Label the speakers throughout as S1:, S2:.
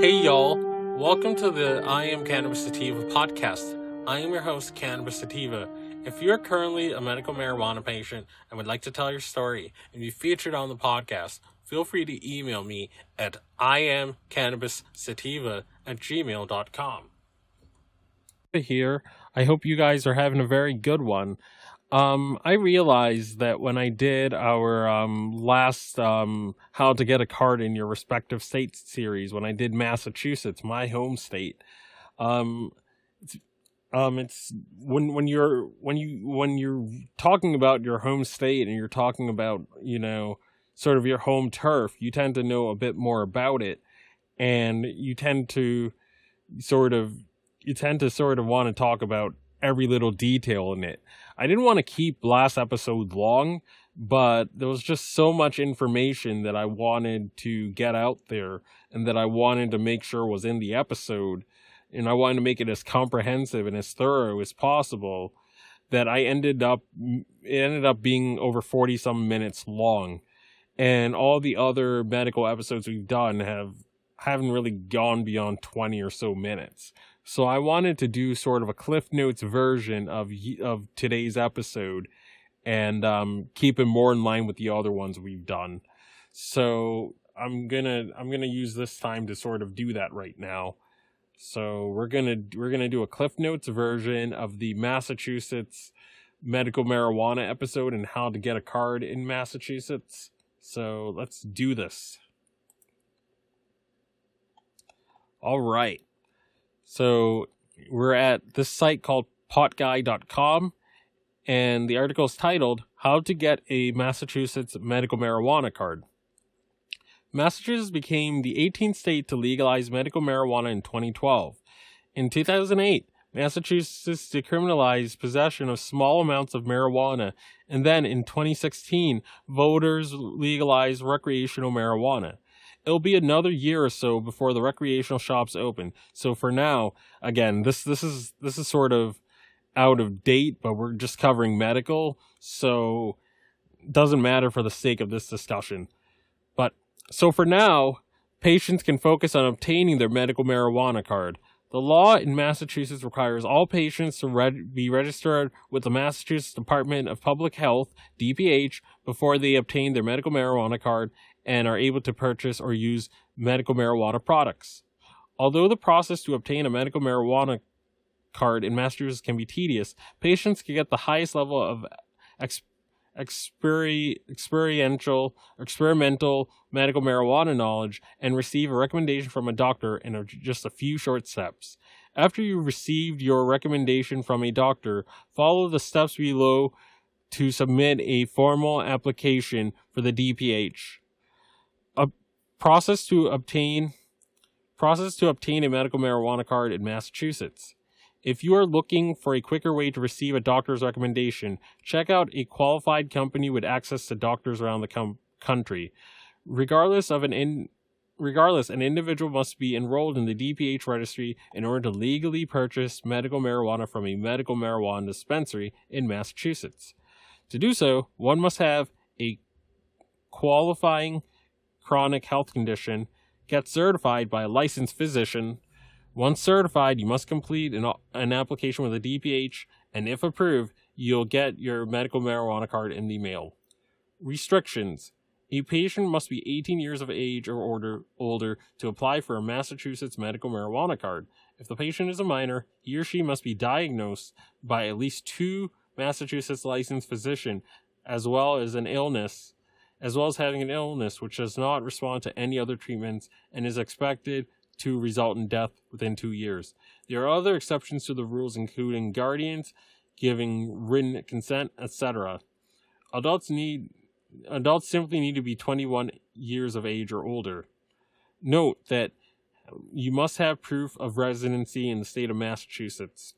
S1: Hey y'all, welcome to the I Am Cannabis Sativa podcast. I am your host, Cannabis Sativa. If you're currently a medical marijuana patient and would like to tell your story and be featured on the podcast, feel free to email me at iamcannabissativa at gmail.com. Here, I hope you guys are having a very good one. Um, I realized that when I did our um, last um, How to Get a Card in Your Respective States series, when I did Massachusetts, my home state, um, it's, um, it's when when you're when you when you're talking about your home state and you're talking about you know sort of your home turf, you tend to know a bit more about it, and you tend to sort of you tend to sort of want to talk about every little detail in it. I didn't want to keep last episode long, but there was just so much information that I wanted to get out there and that I wanted to make sure was in the episode. And I wanted to make it as comprehensive and as thorough as possible that I ended up, it ended up being over 40 some minutes long. And all the other medical episodes we've done have, haven't really gone beyond 20 or so minutes. So I wanted to do sort of a Cliff Notes version of of today's episode, and um, keep it more in line with the other ones we've done. So I'm gonna I'm gonna use this time to sort of do that right now. So we're gonna we're gonna do a Cliff Notes version of the Massachusetts medical marijuana episode and how to get a card in Massachusetts. So let's do this. All right. So we're at this site called potguide.com, and the article is titled How to Get a Massachusetts Medical Marijuana Card. Massachusetts became the 18th state to legalize medical marijuana in 2012. In 2008, Massachusetts decriminalized possession of small amounts of marijuana, and then in 2016, voters legalized recreational marijuana it'll be another year or so before the recreational shops open. So for now, again, this this is this is sort of out of date, but we're just covering medical, so doesn't matter for the sake of this discussion. But so for now, patients can focus on obtaining their medical marijuana card. The law in Massachusetts requires all patients to reg- be registered with the Massachusetts Department of Public Health, DPH, before they obtain their medical marijuana card and are able to purchase or use medical marijuana products. Although the process to obtain a medical marijuana card in Massachusetts can be tedious, patients can get the highest level of ex- experi- experiential experimental medical marijuana knowledge and receive a recommendation from a doctor in a, just a few short steps. After you received your recommendation from a doctor, follow the steps below to submit a formal application for the DPH process to obtain process to obtain a medical marijuana card in Massachusetts. If you are looking for a quicker way to receive a doctor's recommendation, check out a qualified company with access to doctors around the com- country. Regardless of an in regardless, an individual must be enrolled in the DPH registry in order to legally purchase medical marijuana from a medical marijuana dispensary in Massachusetts. To do so, one must have a qualifying chronic health condition, get certified by a licensed physician. Once certified, you must complete an, an application with a DPH, and if approved, you'll get your medical marijuana card in the mail. Restrictions. A patient must be 18 years of age or older, older to apply for a Massachusetts medical marijuana card. If the patient is a minor, he or she must be diagnosed by at least two Massachusetts licensed physician as well as an illness as well as having an illness which does not respond to any other treatments and is expected to result in death within two years. There are other exceptions to the rules, including guardians giving written consent, etc. Adults need adults simply need to be 21 years of age or older. Note that you must have proof of residency in the state of Massachusetts.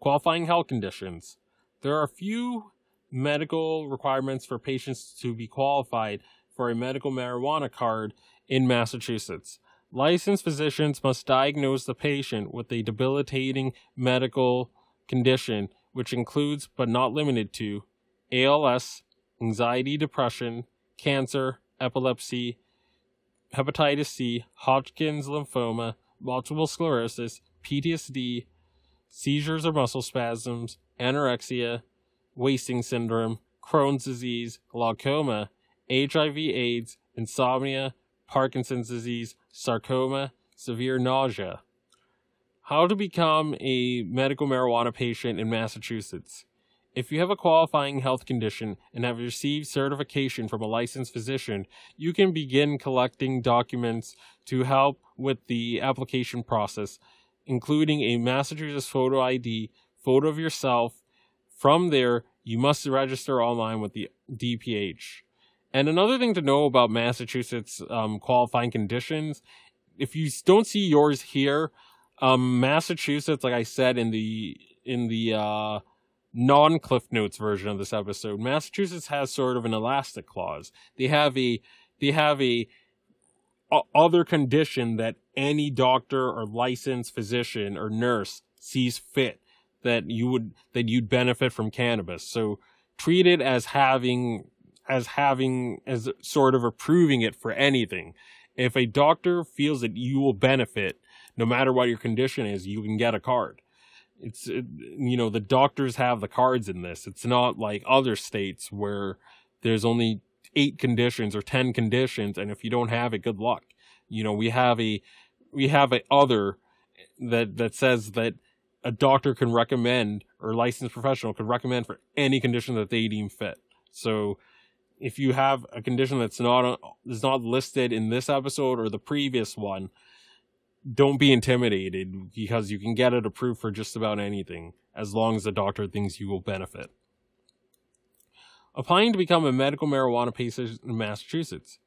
S1: Qualifying health conditions. There are few medical requirements for patients to be qualified for a medical marijuana card in Massachusetts. Licensed physicians must diagnose the patient with a debilitating medical condition, which includes but not limited to ALS, anxiety, depression, cancer, epilepsy, hepatitis C, Hodgkin's lymphoma, multiple sclerosis, PTSD, seizures or muscle spasms, anorexia, wasting syndrome, Crohn's disease, glaucoma, HIV AIDS, insomnia, Parkinson's disease, sarcoma, severe nausea. How to become a medical marijuana patient in Massachusetts. If you have a qualifying health condition and have received certification from a licensed physician, you can begin collecting documents to help with the application process, including a Massachusetts photo ID, photo of yourself. From there, you must register online with the DPH. And another thing to know about Massachusetts um, qualifying conditions, if you don't see yours here, um, Massachusetts, like I said in the in the uh, non Cliff Notes version of this episode, Massachusetts has sort of an elastic clause. They have a they have a, a other condition that any doctor or licensed physician or nurse sees fit that you would that you'd benefit from cannabis. So treat it as having as having as sort of approving it for anything. If a doctor feels that you will benefit no matter what your condition is, you can get a card it's it, you know the doctors have the cards in this it's not like other states where there's only eight conditions or 10 conditions and if you don't have it good luck you know we have a we have a other that that says that a doctor can recommend or licensed professional could recommend for any condition that they deem fit so if you have a condition that's not is not listed in this episode or the previous one don't be intimidated because you can get it approved for just about anything as long as the doctor thinks you will benefit. Applying to become a medical marijuana patient in Massachusetts.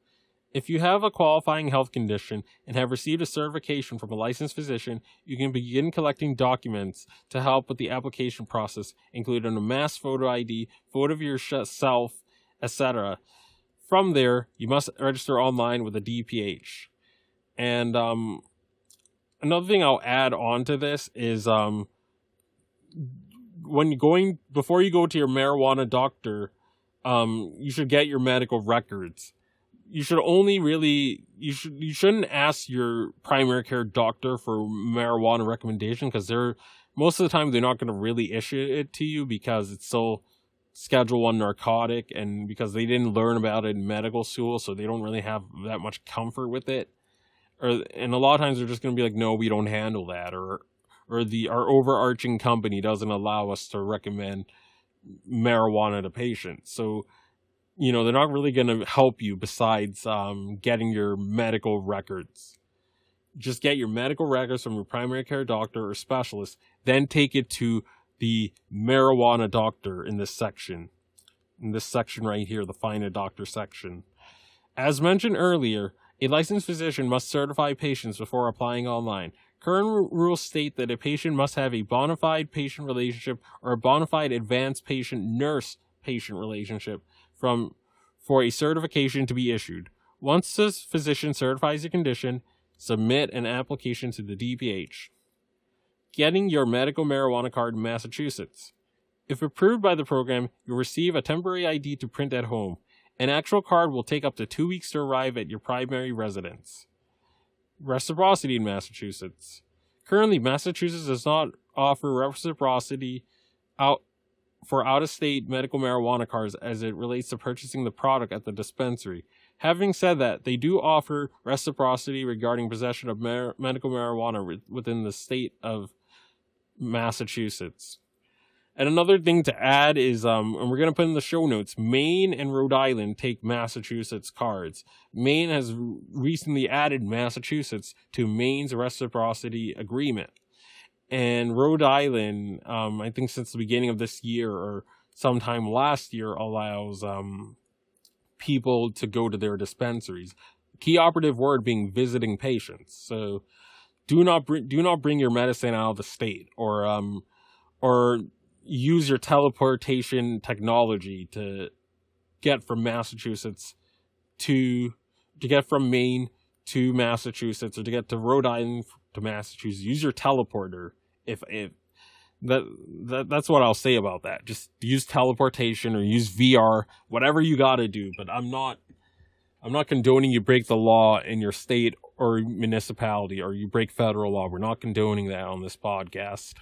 S1: If you have a qualifying health condition and have received a certification from a licensed physician, you can begin collecting documents to help with the application process, including a mass photo ID, photo of yourself, etc. From there, you must register online with a DPH. And um, another thing I'll add on to this is um when you're going before you go to your marijuana doctor, um, you should get your medical records. You should only really you should you shouldn't ask your primary care doctor for marijuana recommendation because they're most of the time they're not going to really issue it to you because it's so schedule one narcotic and because they didn't learn about it in medical school so they don't really have that much comfort with it. Or and a lot of times they're just going to be like no we don't handle that or or the our overarching company doesn't allow us to recommend marijuana to patients. So you know they're not really going to help you besides um, getting your medical records. Just get your medical records from your primary care doctor or specialist then take it to the marijuana doctor in this section in this section right here the find a doctor section. As mentioned earlier a licensed physician must certify patients before applying online. Current rules state that a patient must have a bona fide patient relationship or a bona fide advanced patient nurse patient relationship from for a certification to be issued. Once the physician certifies a condition, submit an application to the DPH. Getting your medical marijuana card in Massachusetts. If approved by the program, you'll receive a temporary ID to print at home. An actual card will take up to two weeks to arrive at your primary residence. Reciprocity in Massachusetts. Currently, Massachusetts does not offer reciprocity out for out of state medical marijuana cards as it relates to purchasing the product at the dispensary. Having said that, they do offer reciprocity regarding possession of mar- medical marijuana within the state of Massachusetts. And another thing to add is, um, and we're going to put in the show notes, Maine and Rhode Island take Massachusetts cards. Maine has recently added Massachusetts to Maine's reciprocity agreement. And Rhode Island, um, I think since the beginning of this year or sometime last year, allows um, people to go to their dispensaries. Key operative word being visiting patients. So do not bring do not bring your medicine out of the state or um or use your teleportation technology to get from Massachusetts to to get from Maine to Massachusetts or to get to Rhode Island to Massachusetts. Use your teleporter. If if that, that that's what I'll say about that. Just use teleportation or use VR, whatever you got to do. But I'm not I'm not condoning you break the law in your state or municipality or you break federal law. We're not condoning that on this podcast.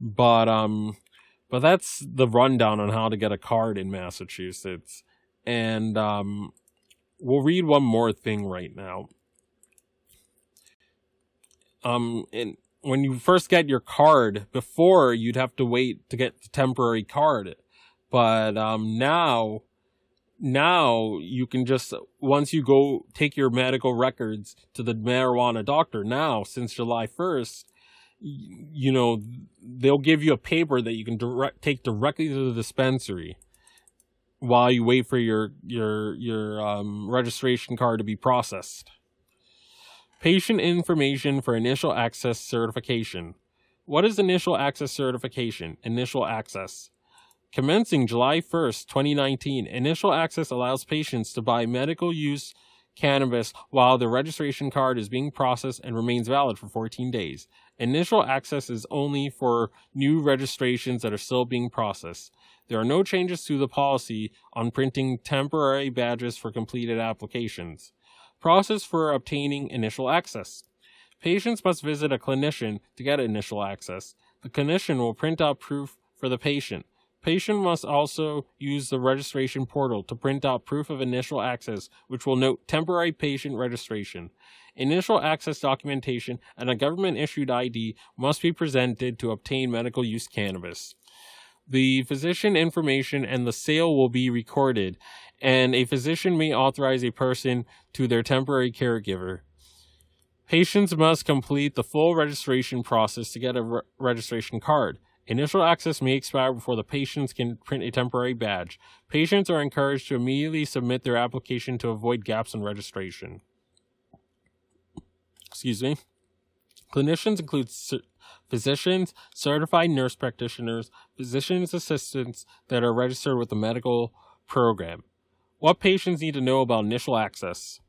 S1: But um but that's the rundown on how to get a card in Massachusetts. And um we'll read one more thing right now. Um and when you first get your card, before you'd have to wait to get the temporary card. But um now now you can just once you go take your medical records to the marijuana doctor now since July 1st you know they'll give you a paper that you can direct take directly to the dispensary while you wait for your your your um, registration card to be processed patient information for initial access certification what is initial access certification initial access Commencing July 1st, 2019, initial access allows patients to buy medical use cannabis while the registration card is being processed and remains valid for 14 days. Initial access is only for new registrations that are still being processed. There are no changes to the policy on printing temporary badges for completed applications. Process for obtaining initial access. Patients must visit a clinician to get initial access. The clinician will print out proof for the patient. Patient must also use the registration portal to print out proof of initial access, which will note temporary patient registration. Initial access documentation and a government issued ID must be presented to obtain medical use cannabis. The physician information and the sale will be recorded, and a physician may authorize a person to their temporary caregiver. Patients must complete the full registration process to get a re- registration card. Initial access may expire before the patients can print a temporary badge. Patients are encouraged to immediately submit their application to avoid gaps in registration. Excuse me. Clinicians include physicians, certified nurse practitioners, physician's assistants that are registered with the medical program. What patients need to know about initial access?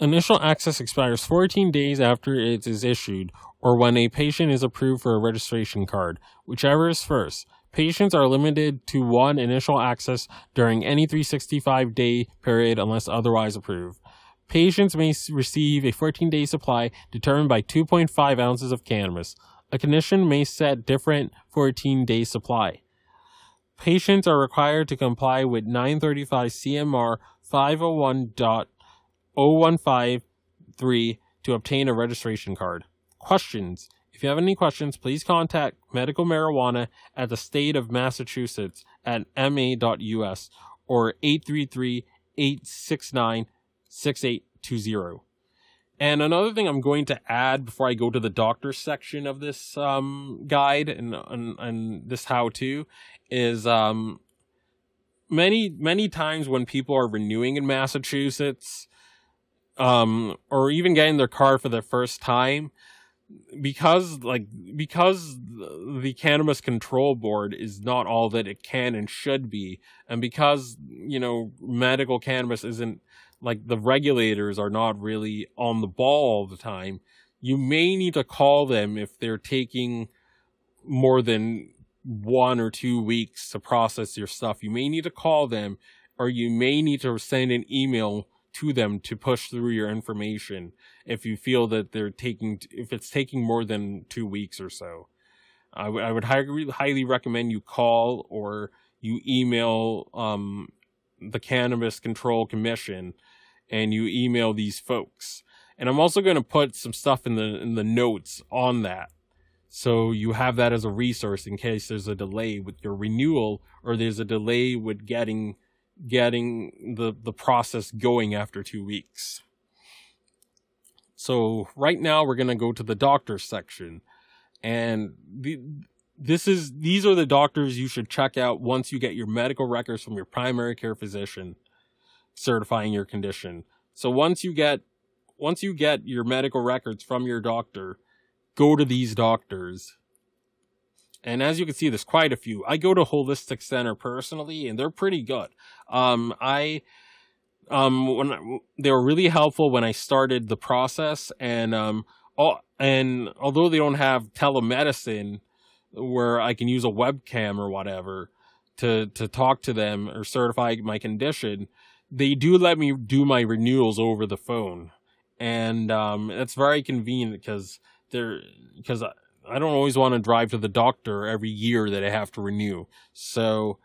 S1: Initial access expires 14 days after it is issued or when a patient is approved for a registration card, whichever is first. Patients are limited to one initial access during any 365 day period unless otherwise approved. Patients may receive a 14 day supply determined by 2.5 ounces of cannabis. A clinician may set different 14 day supply. Patients are required to comply with 935 CMR 501.0153 to obtain a registration card questions. If you have any questions, please contact medical marijuana at the state of Massachusetts at ma.us or 833-869-6820. And another thing I'm going to add before I go to the doctor section of this um, guide and, and, and this how to is um, many many times when people are renewing in Massachusetts um, or even getting their car for the first time, because like because the cannabis control board is not all that it can and should be and because you know medical cannabis isn't like the regulators are not really on the ball all the time you may need to call them if they're taking more than one or two weeks to process your stuff you may need to call them or you may need to send an email to them to push through your information if you feel that they're taking if it's taking more than two weeks or so. I, w- I would highly highly recommend you call or you email um, the Cannabis Control Commission and you email these folks. And I'm also going to put some stuff in the in the notes on that. So you have that as a resource in case there's a delay with your renewal or there's a delay with getting getting the the process going after 2 weeks. So right now we're going to go to the doctor section. And the, this is these are the doctors you should check out once you get your medical records from your primary care physician certifying your condition. So once you get once you get your medical records from your doctor, go to these doctors. And as you can see, there's quite a few. I go to Holistic Center personally, and they're pretty good. Um, I um when they were really helpful when I started the process and um all, and although they don't have telemedicine where I can use a webcam or whatever to to talk to them or certify my condition they do let me do my renewals over the phone, and um, it's very convenient because they're because I, I don't always want to drive to the doctor every year that I have to renew. So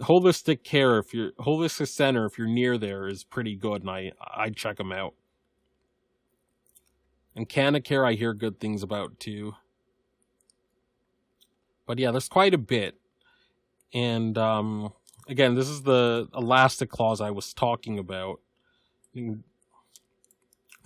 S1: holistic care if you're holistic center if you're near there is pretty good and i i check them out. And canacare i hear good things about too but yeah there's quite a bit and um again this is the elastic clause i was talking about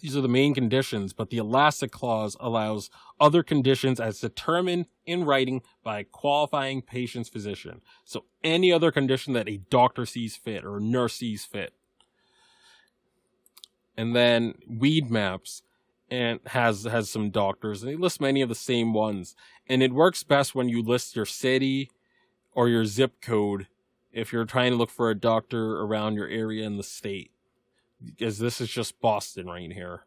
S1: these are the main conditions, but the elastic clause allows other conditions as determined in writing by a qualifying patient's physician. So any other condition that a doctor sees fit or a nurse sees fit. And then Weedmaps and has has some doctors. And they list many of the same ones. And it works best when you list your city or your zip code if you're trying to look for a doctor around your area in the state because this is just Boston right here.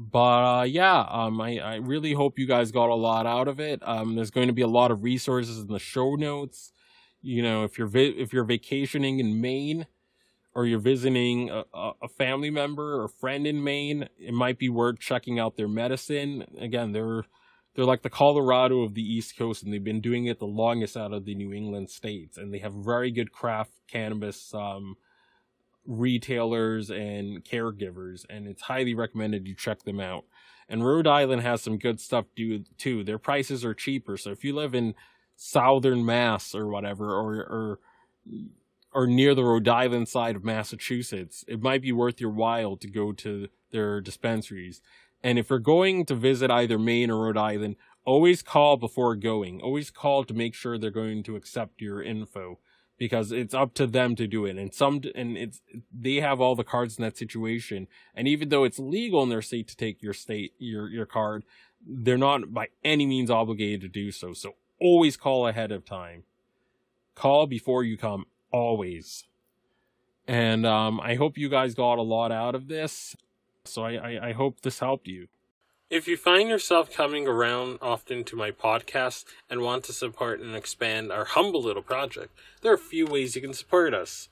S1: But uh, yeah, um, I, I really hope you guys got a lot out of it. Um, there's going to be a lot of resources in the show notes. You know, if you're if you're vacationing in Maine, or you're visiting a, a family member or friend in Maine, it might be worth checking out their medicine. Again, they're they're like the Colorado of the East Coast, and they've been doing it the longest out of the New England states, and they have very good craft cannabis um, retailers and caregivers, and it's highly recommended you check them out. And Rhode Island has some good stuff too. Their prices are cheaper, so if you live in southern Mass or whatever, or or or near the Rhode Island side of Massachusetts, it might be worth your while to go to their dispensaries. And if you're going to visit either Maine or Rhode Island, always call before going. Always call to make sure they're going to accept your info because it's up to them to do it. And some and it's they have all the cards in that situation. And even though it's legal in their state to take your state your your card they're not by any means obligated to do so. So always call ahead of time. Call before you come always and um, i hope you guys got a lot out of this so I, I, I hope this helped you if you find yourself coming around often to my podcast and want to support and expand our humble little project, there are a few ways you can support us.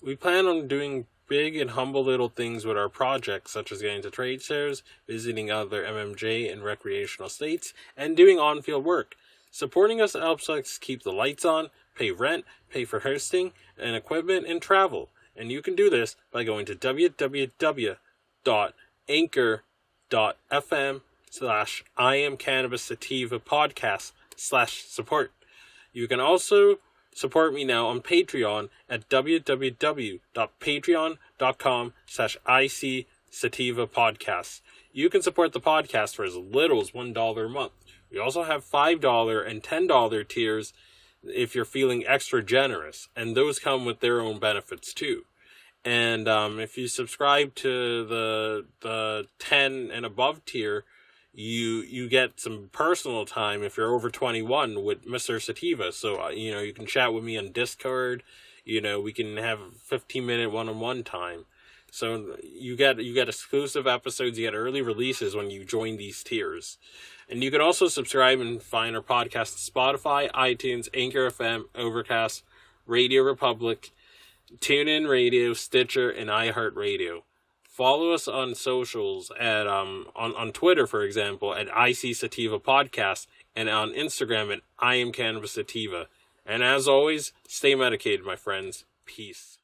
S1: We plan on doing big and humble little things with our project, such as getting to trade shows, visiting other MMJ and recreational states, and doing on field work. Supporting us helps us keep the lights on, pay rent, pay for hosting and equipment, and travel. And you can do this by going to www.anchor.com anchor.fm slash I am cannabis sativa podcast slash support. You can also support me now on Patreon at www.patreon.com slash IC sativa. You can support the podcast for as little as $1 a month. We also have $5 and $10 tiers if you're feeling extra generous, and those come with their own benefits too. And um, if you subscribe to the the ten and above tier, you you get some personal time if you're over 21 with Mr. Sativa. So uh, you know you can chat with me on Discord. You know we can have 15 minute one on one time. So you get you get exclusive episodes, you get early releases when you join these tiers. And you can also subscribe and find our podcast on Spotify, iTunes, Anchor FM, Overcast, Radio Republic, TuneIn Radio, Stitcher, and iHeartRadio. Follow us on socials at um on, on Twitter, for example, at IC Sativa Podcast, and on Instagram at I am Cannabis Sativa. And as always, stay medicated, my friends. Peace.